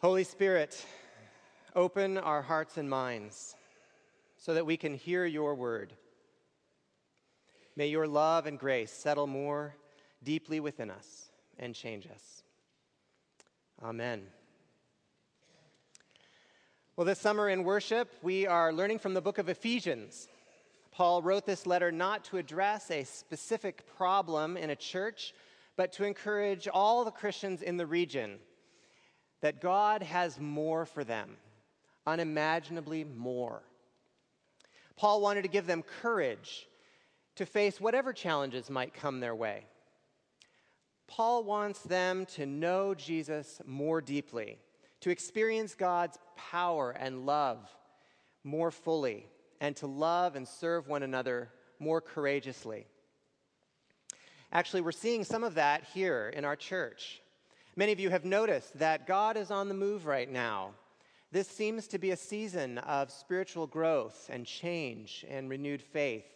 Holy Spirit, open our hearts and minds so that we can hear your word. May your love and grace settle more deeply within us and change us. Amen. Well, this summer in worship, we are learning from the book of Ephesians. Paul wrote this letter not to address a specific problem in a church, but to encourage all the Christians in the region that God has more for them, unimaginably more. Paul wanted to give them courage to face whatever challenges might come their way. Paul wants them to know Jesus more deeply, to experience God's power and love more fully, and to love and serve one another more courageously. Actually, we're seeing some of that here in our church. Many of you have noticed that God is on the move right now. This seems to be a season of spiritual growth and change and renewed faith.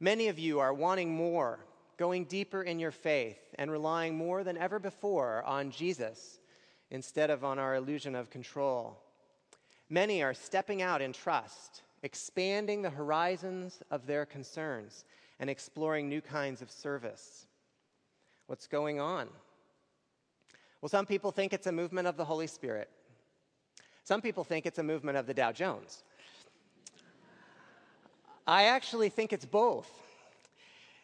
Many of you are wanting more, going deeper in your faith, and relying more than ever before on Jesus instead of on our illusion of control. Many are stepping out in trust, expanding the horizons of their concerns, and exploring new kinds of service. What's going on? Well, some people think it's a movement of the Holy Spirit. Some people think it's a movement of the Dow Jones. I actually think it's both.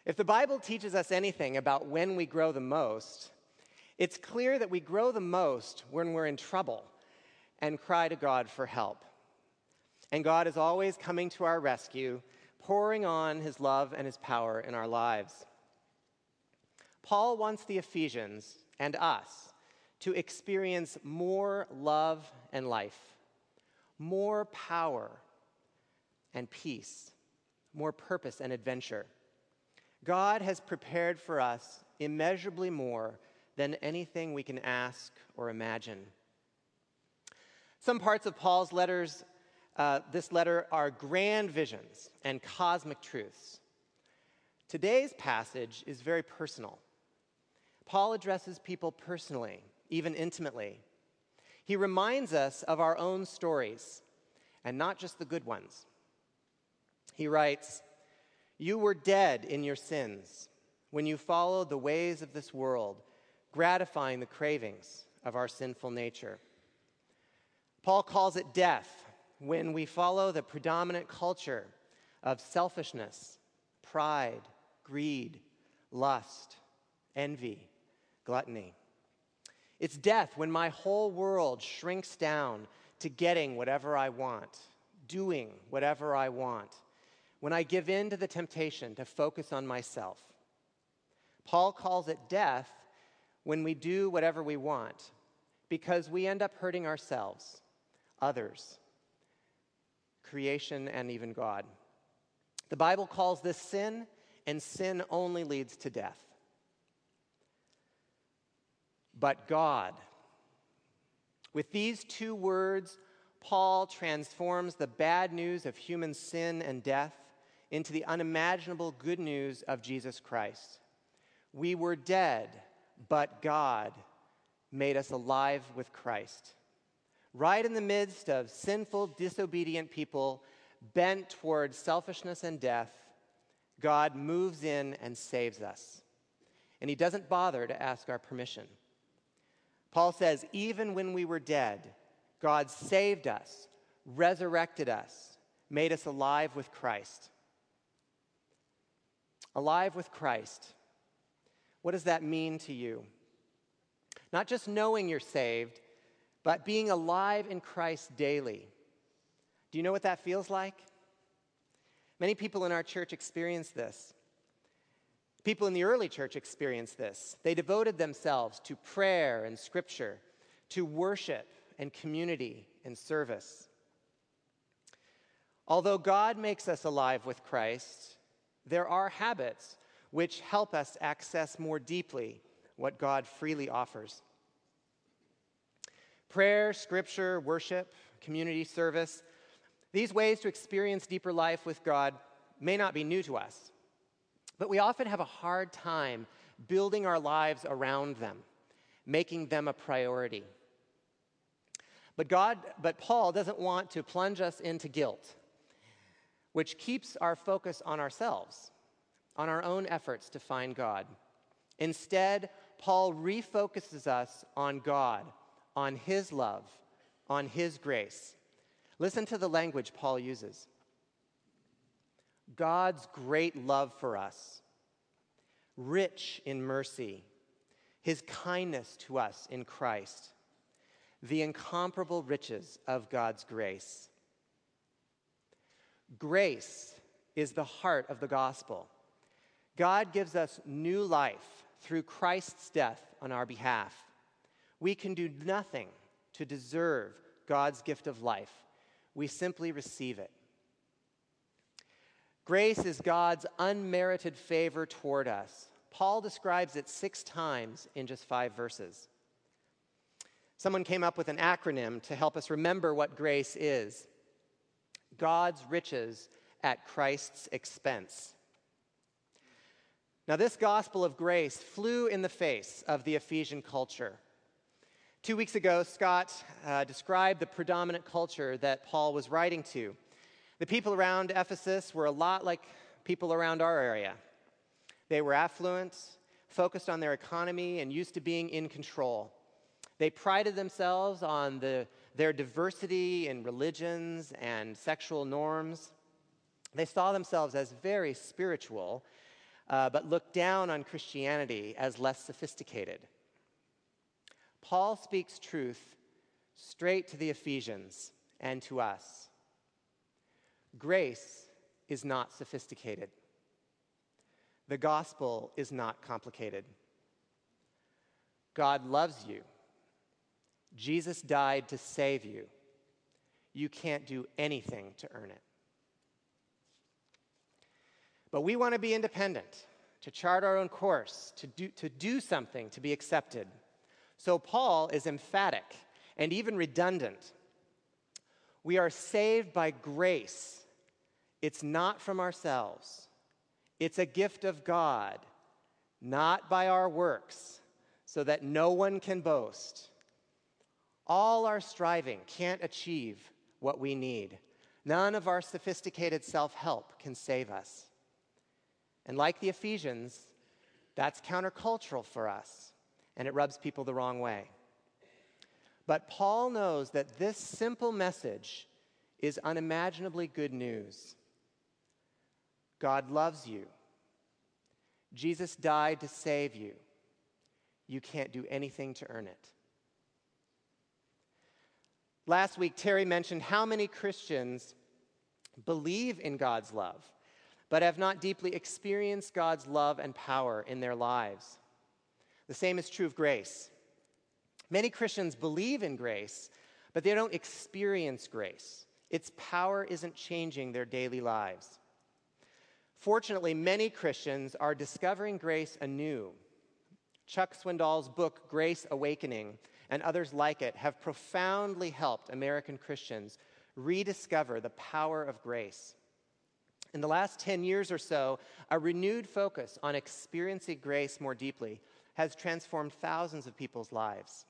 If the Bible teaches us anything about when we grow the most, it's clear that we grow the most when we're in trouble and cry to God for help. And God is always coming to our rescue, pouring on his love and his power in our lives. Paul wants the Ephesians and us to experience more love and life, more power and peace, more purpose and adventure. God has prepared for us immeasurably more than anything we can ask or imagine. Some parts of Paul's letters, uh, this letter, are grand visions and cosmic truths. Today's passage is very personal. Paul addresses people personally, even intimately. He reminds us of our own stories, and not just the good ones. He writes, You were dead in your sins when you followed the ways of this world, gratifying the cravings of our sinful nature. Paul calls it death when we follow the predominant culture of selfishness, pride, greed, lust, envy, gluttony. It's death when my whole world shrinks down to getting whatever I want, doing whatever I want, when I give in to the temptation to focus on myself. Paul calls it death when we do whatever we want because we end up hurting ourselves, others, creation, and even God. The Bible calls this sin, and sin only leads to death but God. With these two words, Paul transforms the bad news of human sin and death into the unimaginable good news of Jesus Christ. We were dead, but God made us alive with Christ. Right in the midst of sinful, disobedient people bent toward selfishness and death, God moves in and saves us. And he doesn't bother to ask our permission. Paul says, even when we were dead, God saved us, resurrected us, made us alive with Christ. Alive with Christ. What does that mean to you? Not just knowing you're saved, but being alive in Christ daily. Do you know what that feels like? Many people in our church experience this. People in the early church experienced this. They devoted themselves to prayer and scripture, to worship and community and service. Although God makes us alive with Christ, there are habits which help us access more deeply what God freely offers. Prayer, scripture, worship, community service, these ways to experience deeper life with God may not be new to us. But we often have a hard time building our lives around them, making them a priority. But God, but Paul doesn't want to plunge us into guilt, which keeps our focus on ourselves, on our own efforts to find God. Instead, Paul refocuses us on God, on his love, on his grace. Listen to the language Paul uses. God's great love for us, rich in mercy, his kindness to us in Christ, the incomparable riches of God's grace. Grace is the heart of the gospel. God gives us new life through Christ's death on our behalf. We can do nothing to deserve God's gift of life, we simply receive it. Grace is God's unmerited favor toward us. Paul describes it six times in just five verses. Someone came up with an acronym to help us remember what grace is God's riches at Christ's expense. Now, this gospel of grace flew in the face of the Ephesian culture. Two weeks ago, Scott uh, described the predominant culture that Paul was writing to. The people around Ephesus were a lot like people around our area. They were affluent, focused on their economy, and used to being in control. They prided themselves on the, their diversity in religions and sexual norms. They saw themselves as very spiritual, uh, but looked down on Christianity as less sophisticated. Paul speaks truth straight to the Ephesians and to us. Grace is not sophisticated. The gospel is not complicated. God loves you. Jesus died to save you. You can't do anything to earn it. But we want to be independent, to chart our own course, to do, to do something to be accepted. So Paul is emphatic and even redundant. We are saved by grace it's not from ourselves, it's a gift of God, not by our works, so that no one can boast. All our striving can't achieve what we need. None of our sophisticated self help can save us. And like the Ephesians, that's countercultural for us, and it rubs people the wrong way. But Paul knows that this simple message is unimaginably good news. God loves you. Jesus died to save you. You can't do anything to earn it. Last week, Terry mentioned how many Christians believe in God's love, but have not deeply experienced God's love and power in their lives. The same is true of grace. Many Christians believe in grace, but they don't experience grace. Its power isn't changing their daily lives. Fortunately, many Christians are discovering grace anew. Chuck Swindoll's book, Grace Awakening, and others like it have profoundly helped American Christians rediscover the power of grace. In the last 10 years or so, a renewed focus on experiencing grace more deeply has transformed thousands of people's lives.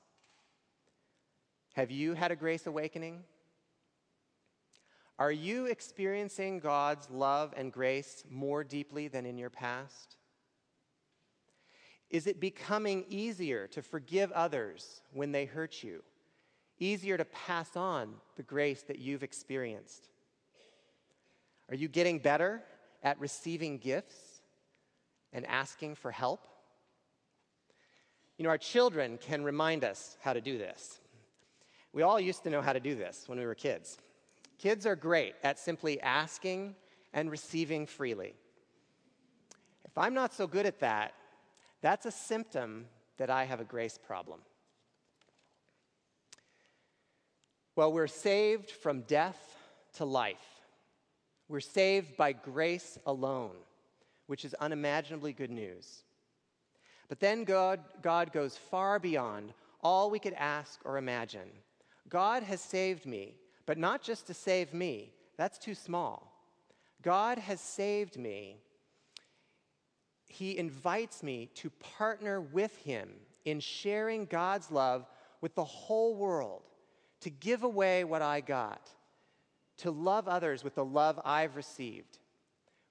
Have you had a grace awakening? Are you experiencing God's love and grace more deeply than in your past? Is it becoming easier to forgive others when they hurt you? Easier to pass on the grace that you've experienced? Are you getting better at receiving gifts and asking for help? You know, our children can remind us how to do this. We all used to know how to do this when we were kids. Kids are great at simply asking and receiving freely. If I'm not so good at that, that's a symptom that I have a grace problem. Well, we're saved from death to life. We're saved by grace alone, which is unimaginably good news. But then God, God goes far beyond all we could ask or imagine. God has saved me but not just to save me, that's too small. God has saved me. He invites me to partner with Him in sharing God's love with the whole world, to give away what I got, to love others with the love I've received.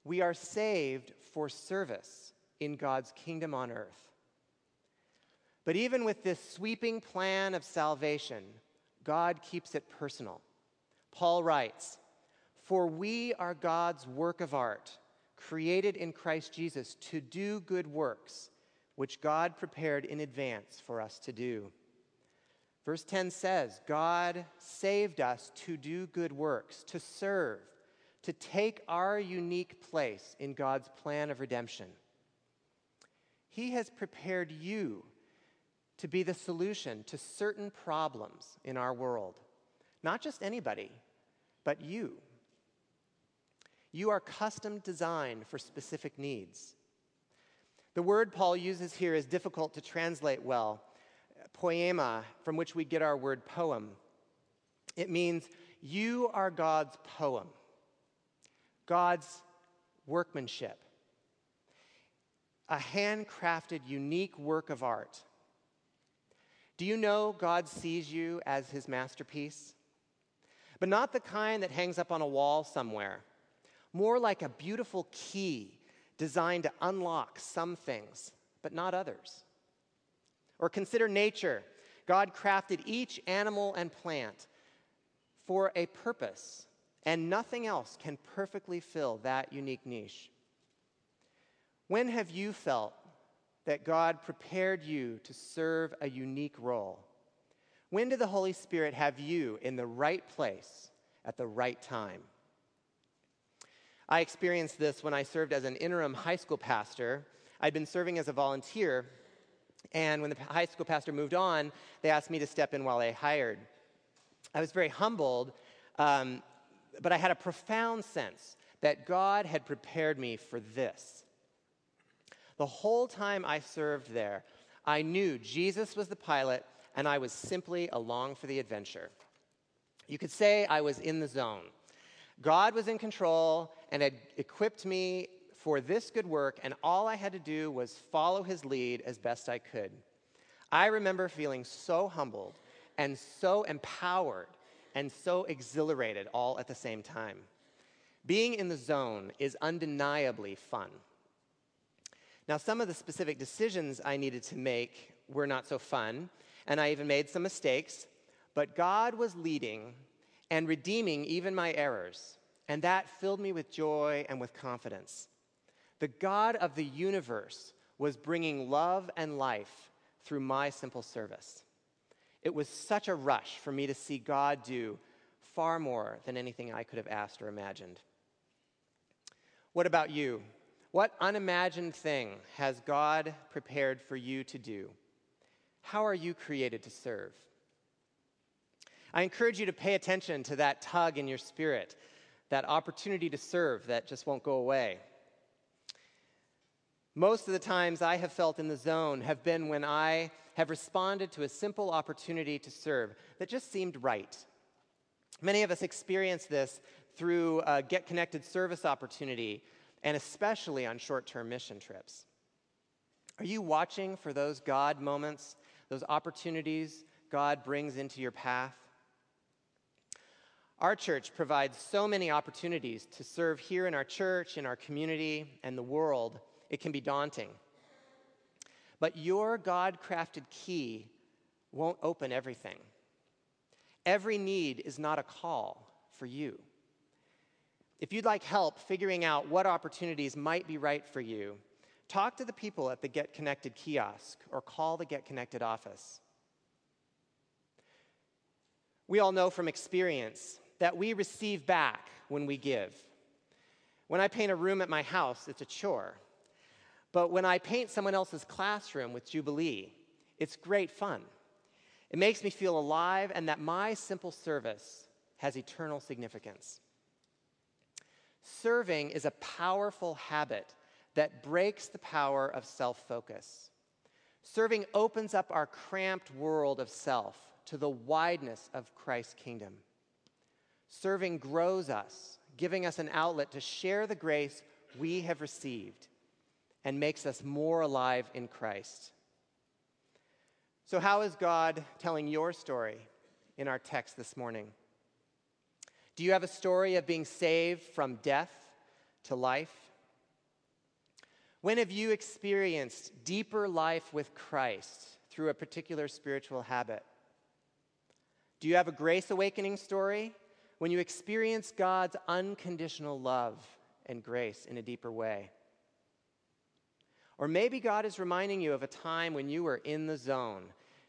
We are saved for service in God's kingdom on earth. But even with this sweeping plan of salvation, God keeps it personal. Paul writes, For we are God's work of art, created in Christ Jesus to do good works, which God prepared in advance for us to do. Verse 10 says, God saved us to do good works, to serve, to take our unique place in God's plan of redemption. He has prepared you to be the solution to certain problems in our world. Not just anybody, but you. You are custom designed for specific needs. The word Paul uses here is difficult to translate well. Poema, from which we get our word poem. It means you are God's poem, God's workmanship, a handcrafted, unique work of art do you know God sees you as his masterpiece? But not the kind that hangs up on a wall somewhere, more like a beautiful key designed to unlock some things, but not others. Or consider nature. God crafted each animal and plant for a purpose, and nothing else can perfectly fill that unique niche. When have you felt that God prepared you to serve a unique role? When did the Holy Spirit have you in the right place at the right time? I experienced this when I served as an interim high school pastor. I'd been serving as a volunteer, and when the high school pastor moved on, they asked me to step in while they hired. I was very humbled, um, but I had a profound sense that God had prepared me for this. The whole time I served there, I knew Jesus was the pilot and I was simply along for the adventure. You could say I was in the zone. God was in control and had equipped me for this good work, and all I had to do was follow his lead as best I could. I remember feeling so humbled and so empowered and so exhilarated all at the same time. Being in the zone is undeniably fun. Now, some of the specific decisions I needed to make were not so fun, and I even made some mistakes, but God was leading and redeeming even my errors, and that filled me with joy and with confidence. The God of the universe was bringing love and life through my simple service. It was such a rush for me to see God do far more than anything I could have asked or imagined. What about you? What unimagined thing has God prepared for you to do? How are you created to serve? I encourage you to pay attention to that tug in your spirit, that opportunity to serve that just won't go away. Most of the times I have felt in the zone have been when I have responded to a simple opportunity to serve that just seemed right. Many of us experience this through a Get Connected service opportunity and especially on short term mission trips. Are you watching for those God moments, those opportunities God brings into your path? Our church provides so many opportunities to serve here in our church, in our community, and the world. It can be daunting. But your God crafted key won't open everything. Every need is not a call for you. If you'd like help figuring out what opportunities might be right for you, talk to the people at the Get Connected kiosk or call the Get Connected office. We all know from experience that we receive back when we give. When I paint a room at my house, it's a chore. But when I paint someone else's classroom with Jubilee, it's great fun. It makes me feel alive and that my simple service has eternal significance. Serving is a powerful habit that breaks the power of self focus. Serving opens up our cramped world of self to the wideness of Christ's kingdom. Serving grows us, giving us an outlet to share the grace we have received and makes us more alive in Christ. So, how is God telling your story in our text this morning? Do you have a story of being saved from death to life? When have you experienced deeper life with Christ through a particular spiritual habit? Do you have a grace awakening story when you experience God's unconditional love and grace in a deeper way? Or maybe God is reminding you of a time when you were in the zone,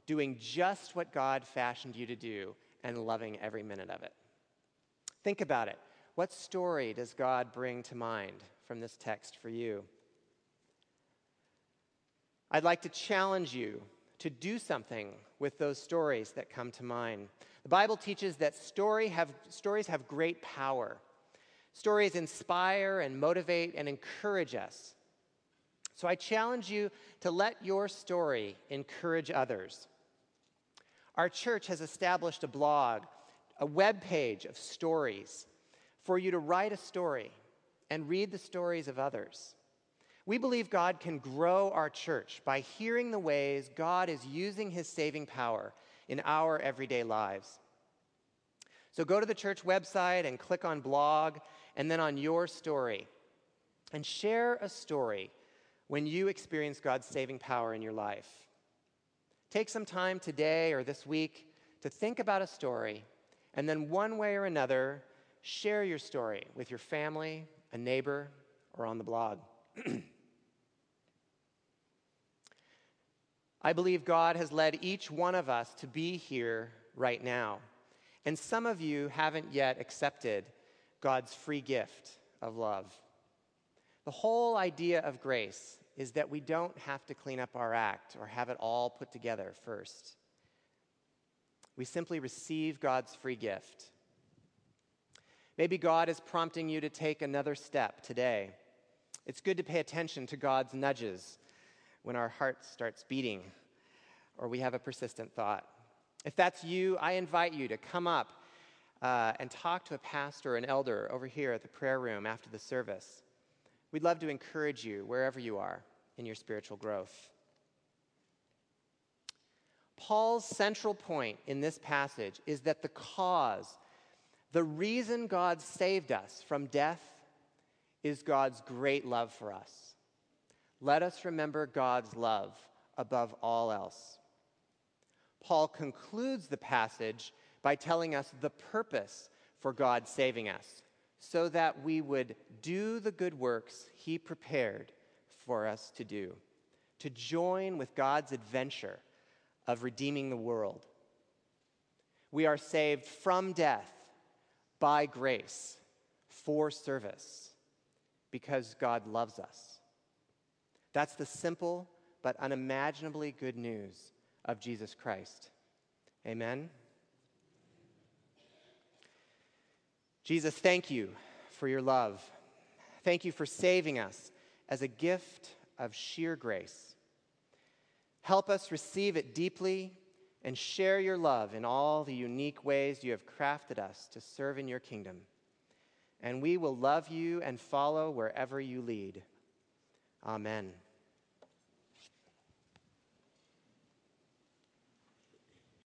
doing just what God fashioned you to do and loving every minute of it. Think about it. What story does God bring to mind from this text for you? I'd like to challenge you to do something with those stories that come to mind. The Bible teaches that story have, stories have great power. Stories inspire and motivate and encourage us. So I challenge you to let your story encourage others. Our church has established a blog, a web page of stories for you to write a story and read the stories of others. We believe God can grow our church by hearing the ways God is using his saving power in our everyday lives. So go to the church website and click on blog and then on your story and share a story when you experience God's saving power in your life. Take some time today or this week to think about a story, and then one way or another, share your story with your family, a neighbor, or on the blog. I believe God has led each one of us to be here right now. And some of you haven't yet accepted God's free gift of love. The whole idea of grace is that we don't have to clean up our act or have it all put together first. We simply receive God's free gift. Maybe God is prompting you to take another step today. It's good to pay attention to God's nudges when our heart starts beating or we have a persistent thought. If that's you, I invite you to come up uh, and talk to a pastor or an elder over here at the prayer room after the service. We'd love to encourage you wherever you are in your spiritual growth. Paul's central point in this passage is that the cause, the reason God saved us from death, is God's great love for us. Let us remember God's love above all else. Paul concludes the passage by telling us the purpose for God saving us so that we would do the good works he prepared for us to do, to join with God's adventure of redeeming the world. We are saved from death by grace for service because God loves us. That's the simple but unimaginably good news of Jesus Christ. Amen. Jesus, thank you for your love. Thank you for saving us as a gift of sheer grace. Help us receive it deeply and share your love in all the unique ways you have crafted us to serve in your kingdom. And we will love you and follow wherever you lead. Amen.